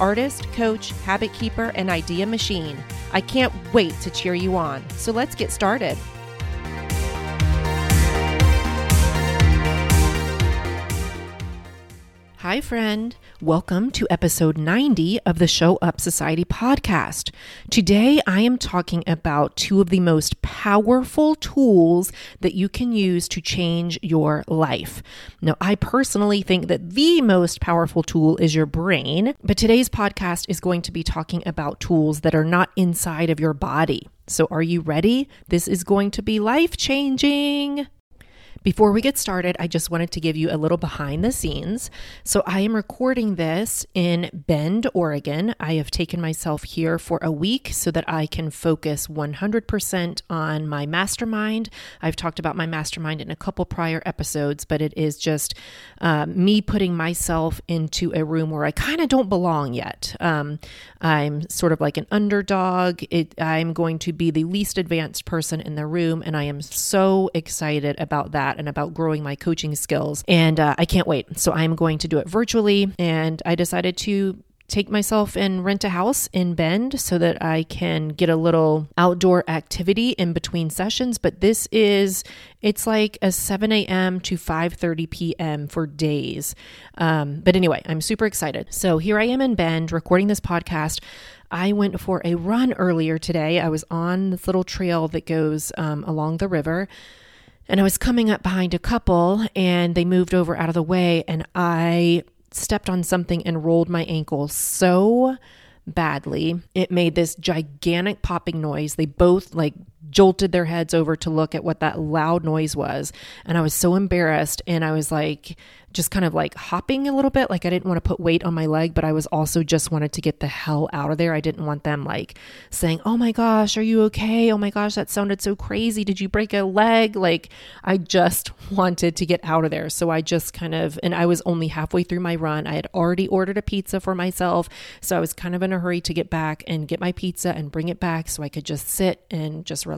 artist, coach, habit keeper, and idea machine. I can't wait to cheer you on. So let's get started. Hi, friend. Welcome to episode 90 of the Show Up Society podcast. Today, I am talking about two of the most powerful tools that you can use to change your life. Now, I personally think that the most powerful tool is your brain, but today's podcast is going to be talking about tools that are not inside of your body. So, are you ready? This is going to be life changing. Before we get started, I just wanted to give you a little behind the scenes. So, I am recording this in Bend, Oregon. I have taken myself here for a week so that I can focus 100% on my mastermind. I've talked about my mastermind in a couple prior episodes, but it is just uh, me putting myself into a room where I kind of don't belong yet. Um, I'm sort of like an underdog. It, I'm going to be the least advanced person in the room, and I am so excited about that and about growing my coaching skills. And uh, I can't wait. So I'm going to do it virtually. And I decided to take myself and rent a house in Bend so that I can get a little outdoor activity in between sessions. But this is it's like a 7 a.m. to 5:30 p.m. for days. Um, but anyway, I'm super excited. So here I am in Bend recording this podcast. I went for a run earlier today. I was on this little trail that goes um, along the river and I was coming up behind a couple and they moved over out of the way and I stepped on something and rolled my ankle so badly. It made this gigantic popping noise. They both like jolted their heads over to look at what that loud noise was. And I was so embarrassed. And I was like, just kind of like hopping a little bit. Like I didn't want to put weight on my leg, but I was also just wanted to get the hell out of there. I didn't want them like saying, Oh my gosh, are you okay? Oh my gosh, that sounded so crazy. Did you break a leg? Like I just wanted to get out of there. So I just kind of, and I was only halfway through my run. I had already ordered a pizza for myself. So I was kind of in a hurry to get back and get my pizza and bring it back so I could just sit and just relax.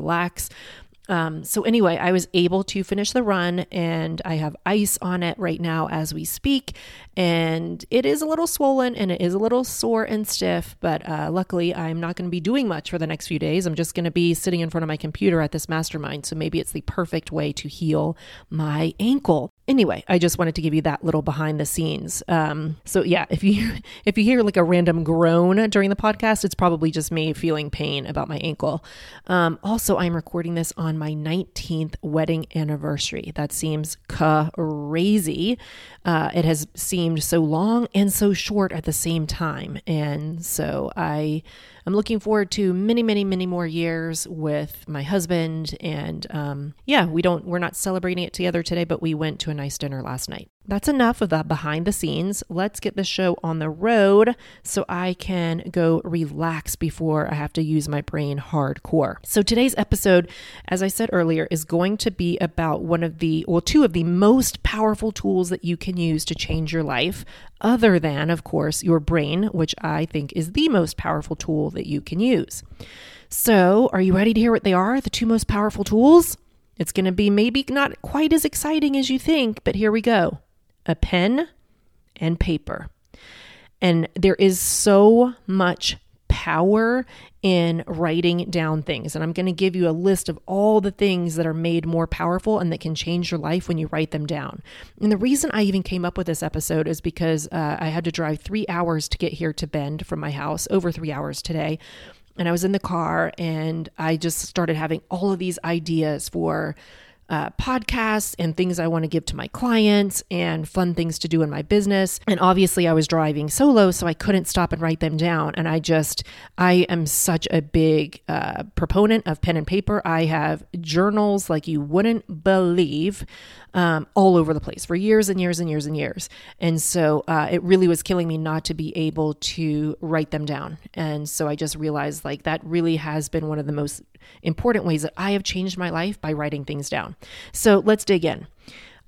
Um, so, anyway, I was able to finish the run and I have ice on it right now as we speak. And it is a little swollen and it is a little sore and stiff, but uh, luckily I'm not going to be doing much for the next few days. I'm just going to be sitting in front of my computer at this mastermind. So, maybe it's the perfect way to heal my ankle anyway i just wanted to give you that little behind the scenes. Um, so yeah if you if you hear like a random groan during the podcast it's probably just me feeling pain about my ankle. Um, also i'm recording this on my 19th wedding anniversary. That seems crazy. Uh, it has seemed so long and so short at the same time. And so i I'm looking forward to many, many, many more years with my husband. And um, yeah, we don't, we're not celebrating it together today, but we went to a nice dinner last night that's enough of the behind the scenes. Let's get the show on the road so I can go relax before I have to use my brain hardcore. So today's episode, as I said earlier, is going to be about one of the, well, two of the most powerful tools that you can use to change your life, other than, of course, your brain, which I think is the most powerful tool that you can use. So, are you ready to hear what they are, the two most powerful tools? It's going to be maybe not quite as exciting as you think, but here we go a pen and paper. And there is so much power in writing down things. And I'm going to give you a list of all the things that are made more powerful and that can change your life when you write them down. And the reason I even came up with this episode is because uh, I had to drive three hours to get here to Bend from my house, over three hours today. And I was in the car and I just started having all of these ideas for uh, podcasts and things I want to give to my clients and fun things to do in my business. And obviously, I was driving solo, so I couldn't stop and write them down. And I just, I am such a big uh, proponent of pen and paper. I have journals like you wouldn't believe. Um, all over the place for years and years and years and years. And so uh, it really was killing me not to be able to write them down. And so I just realized like that really has been one of the most important ways that I have changed my life by writing things down. So let's dig in.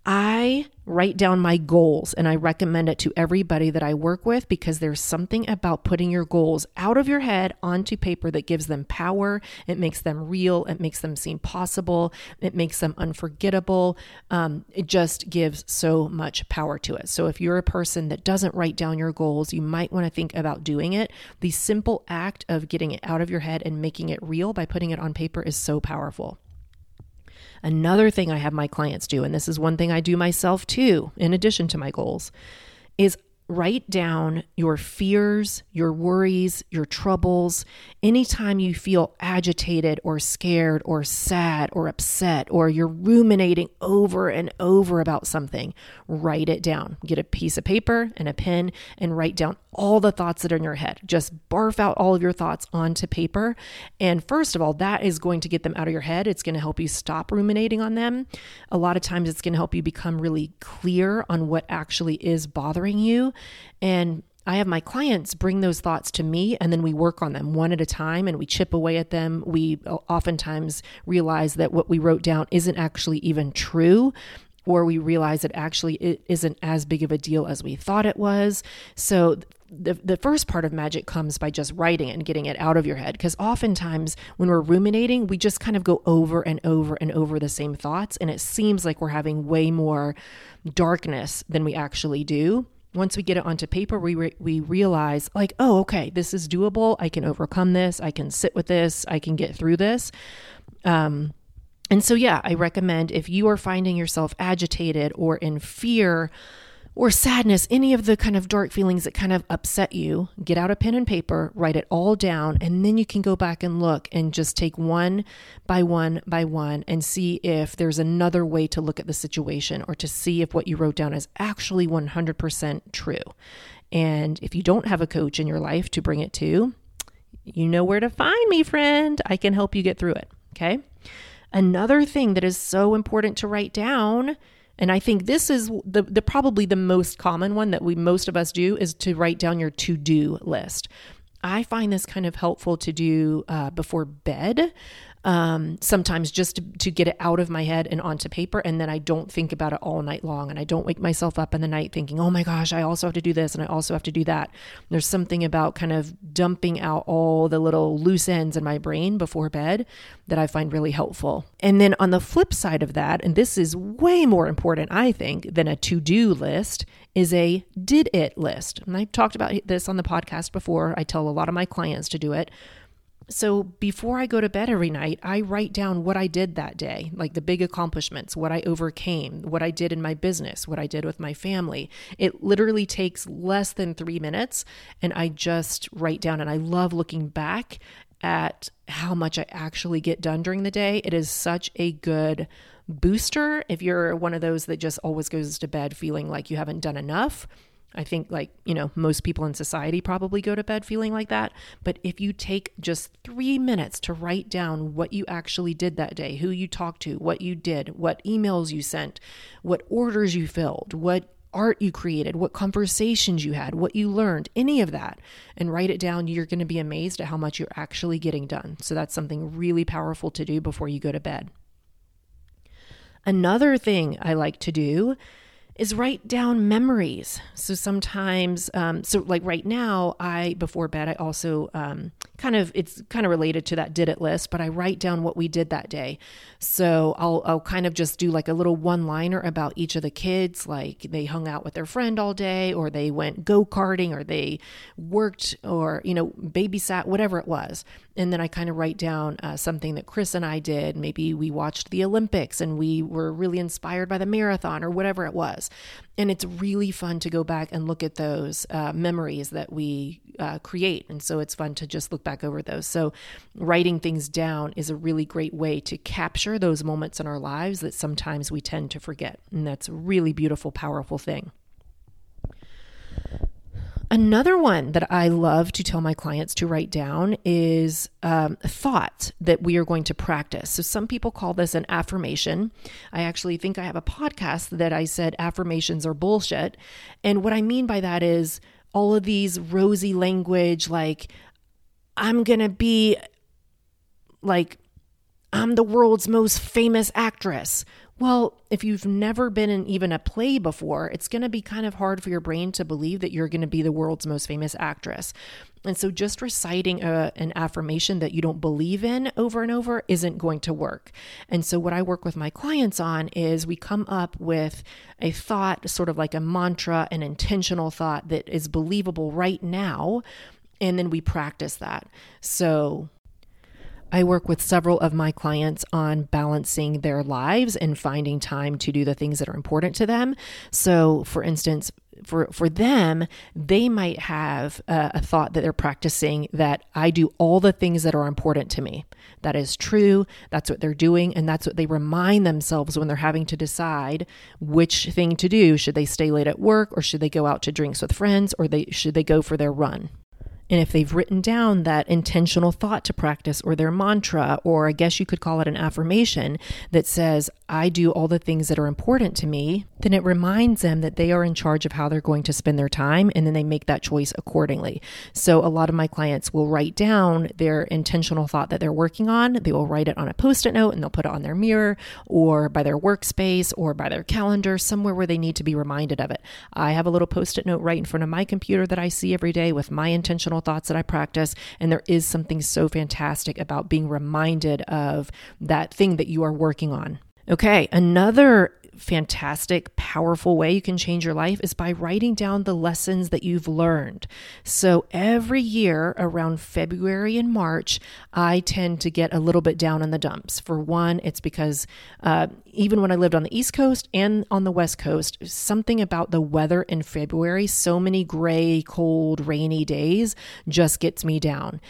I write down my goals and I recommend it to everybody that I work with because there's something about putting your goals out of your head onto paper that gives them power. It makes them real. It makes them seem possible. It makes them unforgettable. Um, it just gives so much power to it. So if you're a person that doesn't write down your goals, you might want to think about doing it. The simple act of getting it out of your head and making it real by putting it on paper is so powerful. Another thing I have my clients do, and this is one thing I do myself too, in addition to my goals, is write down your fears, your worries, your troubles. Anytime you feel agitated or scared or sad or upset or you're ruminating over and over about something, write it down. Get a piece of paper and a pen and write down all the thoughts that are in your head. Just barf out all of your thoughts onto paper. And first of all, that is going to get them out of your head. It's going to help you stop ruminating on them. A lot of times, it's going to help you become really clear on what actually is bothering you. And I have my clients bring those thoughts to me and then we work on them one at a time and we chip away at them. We uh, oftentimes realize that what we wrote down isn't actually even true or we realize that actually it isn't as big of a deal as we thought it was. So the, the first part of magic comes by just writing it and getting it out of your head. Because oftentimes when we're ruminating, we just kind of go over and over and over the same thoughts. And it seems like we're having way more darkness than we actually do. Once we get it onto paper, we, re- we realize, like, oh, okay, this is doable. I can overcome this. I can sit with this. I can get through this. Um, and so, yeah, I recommend if you are finding yourself agitated or in fear, or sadness, any of the kind of dark feelings that kind of upset you, get out a pen and paper, write it all down, and then you can go back and look and just take one by one by one and see if there's another way to look at the situation or to see if what you wrote down is actually 100% true. And if you don't have a coach in your life to bring it to, you know where to find me, friend. I can help you get through it. Okay. Another thing that is so important to write down and I think this is the, the probably the most common one that we most of us do is to write down your to do list. I find this kind of helpful to do uh, before bed um, sometimes just to, to get it out of my head and onto paper. And then I don't think about it all night long. And I don't wake myself up in the night thinking, oh my gosh, I also have to do this and I also have to do that. There's something about kind of dumping out all the little loose ends in my brain before bed that I find really helpful. And then on the flip side of that, and this is way more important, I think, than a to do list, is a did it list. And I've talked about this on the podcast before. I tell a lot of my clients to do it. So before I go to bed every night, I write down what I did that day, like the big accomplishments, what I overcame, what I did in my business, what I did with my family. It literally takes less than three minutes, and I just write down. And I love looking back at how much I actually get done during the day. It is such a good booster if you're one of those that just always goes to bed feeling like you haven't done enough I think, like, you know, most people in society probably go to bed feeling like that. But if you take just three minutes to write down what you actually did that day, who you talked to, what you did, what emails you sent, what orders you filled, what art you created, what conversations you had, what you learned, any of that, and write it down, you're going to be amazed at how much you're actually getting done. So that's something really powerful to do before you go to bed. Another thing I like to do is write down memories. So sometimes, um, so like right now, I before bed, I also um, kind of it's kind of related to that did it list, but I write down what we did that day. So I'll I'll kind of just do like a little one liner about each of the kids, like they hung out with their friend all day, or they went go karting, or they worked, or you know babysat, whatever it was. And then I kind of write down uh, something that Chris and I did. Maybe we watched the Olympics and we were really inspired by the marathon or whatever it was. And it's really fun to go back and look at those uh, memories that we uh, create. And so it's fun to just look back over those. So writing things down is a really great way to capture those moments in our lives that sometimes we tend to forget. And that's a really beautiful, powerful thing. Another one that I love to tell my clients to write down is um, thought that we are going to practice. So, some people call this an affirmation. I actually think I have a podcast that I said affirmations are bullshit. And what I mean by that is all of these rosy language, like, I'm going to be like, I'm the world's most famous actress. Well, if you've never been in even a play before, it's going to be kind of hard for your brain to believe that you're going to be the world's most famous actress. And so just reciting a, an affirmation that you don't believe in over and over isn't going to work. And so what I work with my clients on is we come up with a thought, sort of like a mantra, an intentional thought that is believable right now. And then we practice that. So I work with several of my clients on balancing their lives and finding time to do the things that are important to them. So, for instance, for for them, they might have a, a, thought that they're practicing that I do all the things that are important to me. That is true. That's what they're doing, and that's what they remind themselves when they're having to decide which thing to do. Should they stay late at work, or should they go out to drinks with friends, or they should they go for their run? And if they've written down that intentional thought to practice or their mantra, or I guess you could call it an affirmation that says, I do all the things that are important to me, then it reminds them that they are in charge of how they're going to spend their time and then they make that choice accordingly. So a lot of my clients will write down their intentional thought that they're working on. They will write it on a post it note and they'll put it on their mirror or by their workspace or by their calendar, somewhere where they need to be reminded of it. I have a little post it note right in front of my computer that I see every day with my intentional thoughts that I practice. And there is something so fantastic about being reminded of that thing that you are working on. Okay, another fantastic, powerful way you can change your life is by writing down the lessons that you've learned. So every year around February and March, I tend to get a little bit down in the dumps. For one, it's because uh, even when I lived on the East Coast and on the West Coast, something about the weather in February, so many gray, cold, rainy days, just gets me down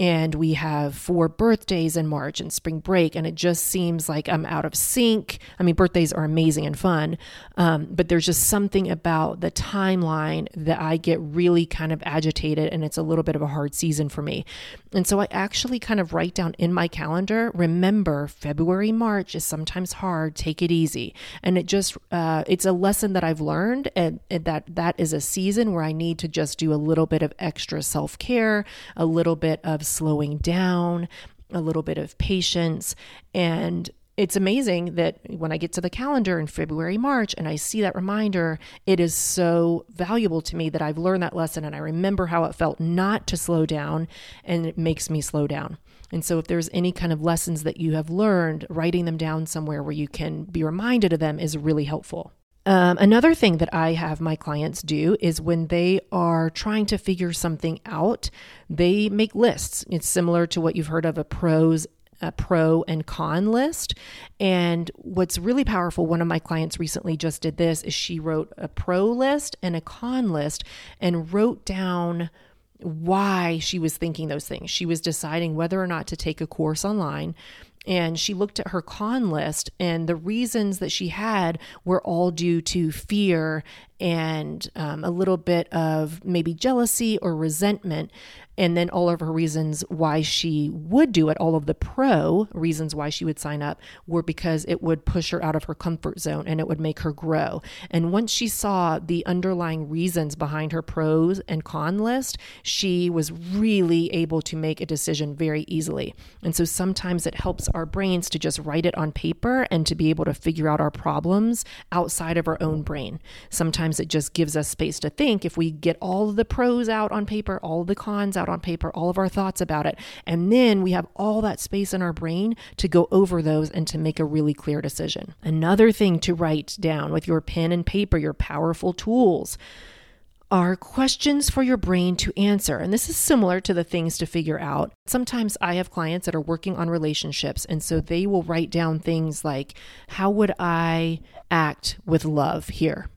and we have four birthdays in March and spring break, and it just seems like I'm out of sync. I mean, birthdays are amazing and fun, um, but there's just something about the timeline that I get really kind of agitated, and it's a little bit of a hard season for me. And so I actually kind of write down in my calendar remember, February, March is sometimes hard, take it easy. And it just, uh, it's a lesson that I've learned, and, and that that is a season where I need to just do a little bit of extra self care, a little bit of slowing down, a little bit of patience. And it's amazing that when I get to the calendar in February, March, and I see that reminder, it is so valuable to me that I've learned that lesson and I remember how it felt not to slow down, and it makes me slow down. And so, if there's any kind of lessons that you have learned, writing them down somewhere where you can be reminded of them is really helpful. Um, another thing that I have my clients do is when they are trying to figure something out, they make lists. It's similar to what you've heard of a pros a pro and con list. And what's really powerful, one of my clients recently just did this, is she wrote a pro list and a con list and wrote down why she was thinking those things. She was deciding whether or not to take a course online and she looked at her con list and the reasons that she had were all due to fear and um, a little bit of maybe jealousy or resentment and then all of her reasons why she would do it, all of the pro reasons why she would sign up were because it would push her out of her comfort zone and it would make her grow. And once she saw the underlying reasons behind her pros and con list, she was really able to make a decision very easily. And so sometimes it helps our brains to just write it on paper and to be able to figure out our problems outside of our own brain. Sometimes it just gives us space to think if we get all the pros out on paper, all the cons out on paper all of our thoughts about it. And then we have all that space in our brain to go over those and to make a really clear decision. Another thing to write down with your pen and paper, your powerful tools are questions for your brain to answer. And this is similar to the things to figure out. Sometimes I have clients that are working on relationships, and so they will write down things like, How would I act with love here?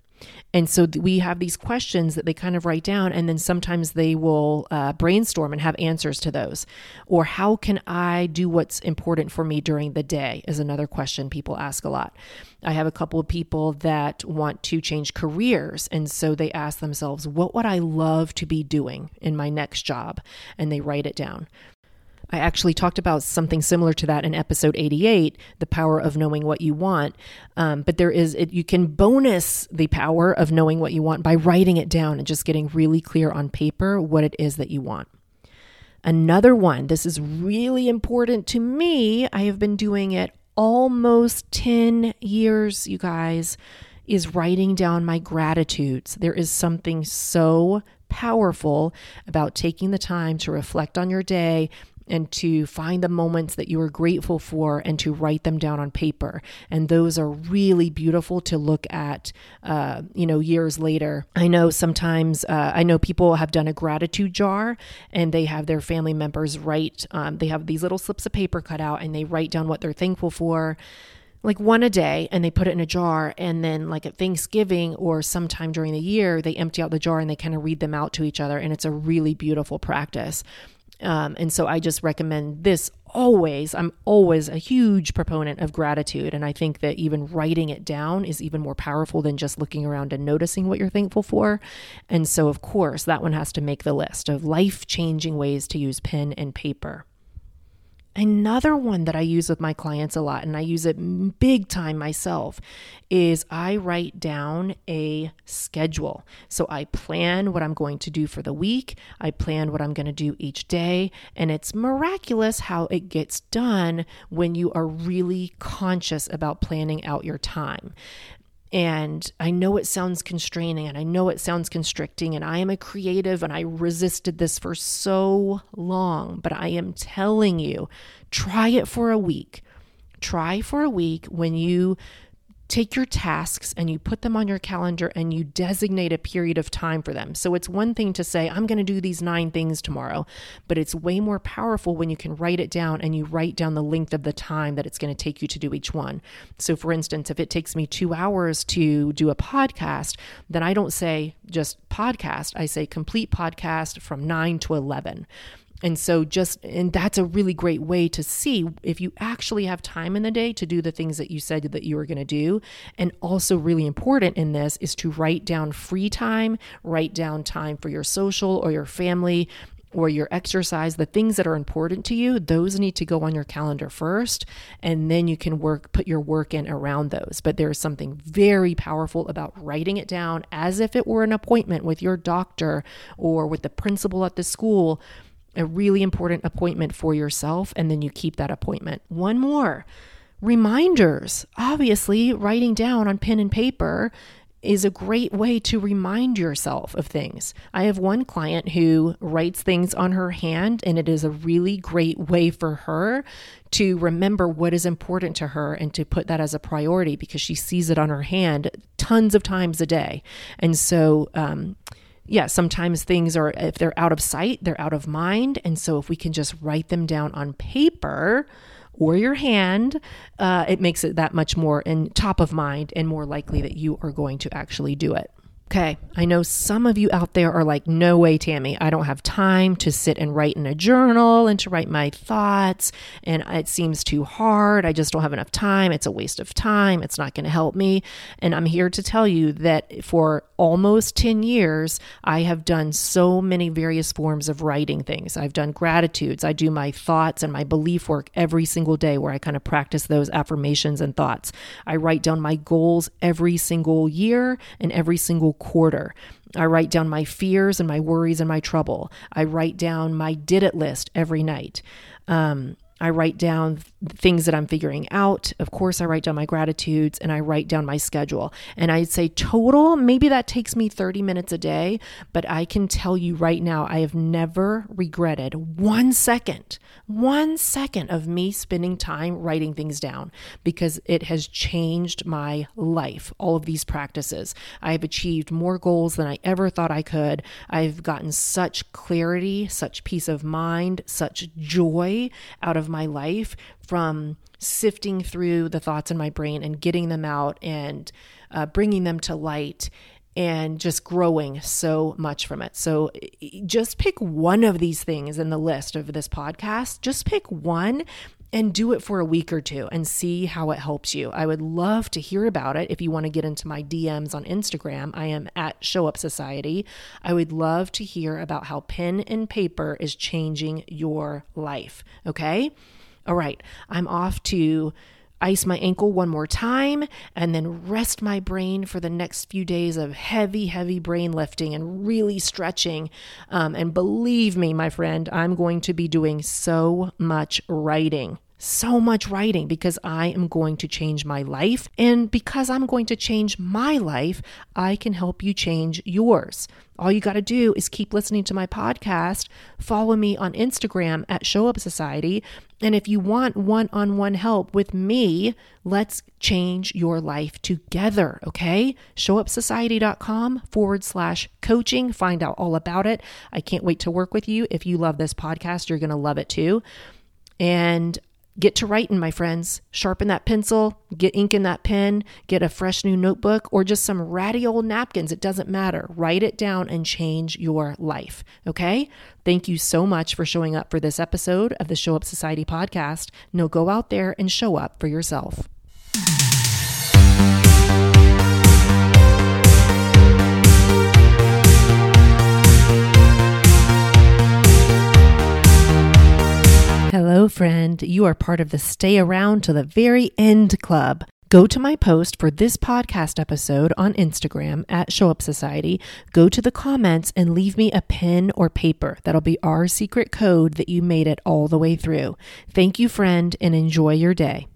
And so we have these questions that they kind of write down, and then sometimes they will uh, brainstorm and have answers to those. Or how can I do what's important for me during the day? Is another question people ask a lot. I have a couple of people that want to change careers, and so they ask themselves, What would I love to be doing in my next job? And they write it down. I actually talked about something similar to that in episode 88, the power of knowing what you want. Um, but there is, it, you can bonus the power of knowing what you want by writing it down and just getting really clear on paper what it is that you want. Another one, this is really important to me. I have been doing it almost 10 years, you guys, is writing down my gratitudes. There is something so powerful about taking the time to reflect on your day and to find the moments that you are grateful for and to write them down on paper. And those are really beautiful to look at, uh, you know, years later. I know sometimes, uh, I know people have done a gratitude jar and they have their family members write, um, they have these little slips of paper cut out and they write down what they're thankful for like one a day and they put it in a jar and then like at Thanksgiving or sometime during the year they empty out the jar and they kind of read them out to each other and it's a really beautiful practice. Um, and so I just recommend this always. I'm always a huge proponent of gratitude. And I think that even writing it down is even more powerful than just looking around and noticing what you're thankful for. And so, of course, that one has to make the list of life changing ways to use pen and paper. Another one that I use with my clients a lot, and I use it big time myself, is I write down a schedule. So I plan what I'm going to do for the week, I plan what I'm going to do each day, and it's miraculous how it gets done when you are really conscious about planning out your time. And I know it sounds constraining and I know it sounds constricting. And I am a creative and I resisted this for so long. But I am telling you, try it for a week. Try for a week when you take your tasks and you put them on your calendar and you designate a period of time for them. So it's one thing to say, I'm going to do these nine things tomorrow, but it's way more powerful when you can write it down and you write down the length of the time that it's going to take you to do each one. So, for instance, if it takes me two hours to do a podcast, then I don't say just podcast, I say complete podcast from nine to 11. And so, just, and that's a really great way to see if you actually have time in the day to do the things that you said that you were going to do. And also, really important in this is to write down free time, write down time for your social or your family or your exercise, the things that are important to you, those need to go on your calendar first, and then you can work, put your work in around those. But there's something very powerful about writing it down as if it were an appointment with your doctor or with the principal at the school a really important appointment for yourself, and then you keep that appointment. One more reminders. Obviously, writing down on pen and paper is a great way to remind yourself of things. I have one client who writes things on her hand, and it is a really great way for her to remember what is important to her and to put that as a priority because she sees it on her hand tons of times a day. And so, um, yeah, sometimes things are, if they're out of sight, they're out of mind. And so if we can just write them down on paper or your hand, uh, it makes it that much more in top of mind and more likely that you are going to actually do it. Okay, I know some of you out there are like, no way, Tammie, I don't have time to sit and write in a journal and to write my thoughts, and it seems too hard. I just don't have enough time. It's a waste of time. It's not going to help me. And I'm here to tell you that for almost 10 years, I have done so many various forms of writing things. I've done gratitudes, I do my thoughts and my belief work every single day where I kind of practice those affirmations and thoughts. I write down my goals every single year and every single quarter. I write down my fears and my worries and my trouble. I write down my did it list every night. Um, I write down things that I'm figuring out. Of course, I write down my gratitudes and I write down my schedule. And I'd say total, maybe that takes me 30 minutes a day, but I can tell you right now, I have never regretted one second, one second of me spending time writing things down because it has changed my life. All of these practices. I have achieved more goals than I ever thought I could. I've gotten such clarity, such peace of mind, such joy out of my life from sifting through the thoughts in my brain and getting them out and uh, bringing them to light and just growing so much from it. So just pick one of these things in the list of this podcast. Just pick one and do it for a week or two and see how it helps you. I would love to hear about it if you want to get into my DMs on Instagram. I am at Show Up Society. I would love to hear about how pen and paper is changing your life. Okay? All right, I'm off to ice my ankle one more time, and then rest my brain for the next few days of heavy, heavy brain lifting and really stretching. Um, and believe me, my friend, I'm going to be doing so much writing so much writing because I am going to change my life. And because I'm going to change my life, I can help you change yours. All you got to do is keep listening to my podcast, follow me on Instagram at Show Up Society. And if you want one on one help with me, let's change your life together, okay? ShowUpSociety.com forward slash coaching. Find out all about it. I can't wait to work with you. If you love this podcast, you're going to love it too. And Get to writing, my friends. Sharpen that pencil, get ink in that pen, get a fresh new notebook, or just some ratty old napkins. It doesn't matter. Write it down and change your life. Okay? Thank you so much for showing up for this episode of the Show Up Society podcast. Now go out there and show up for yourself. Friend. You are part of the Stay Around to the Very End Club. Go to my post for this podcast episode on Instagram at Show Up Society. Go to the comments and leave me a pen or paper. That'll be our secret code that you made it all the way through. Thank you, friend, and enjoy your day.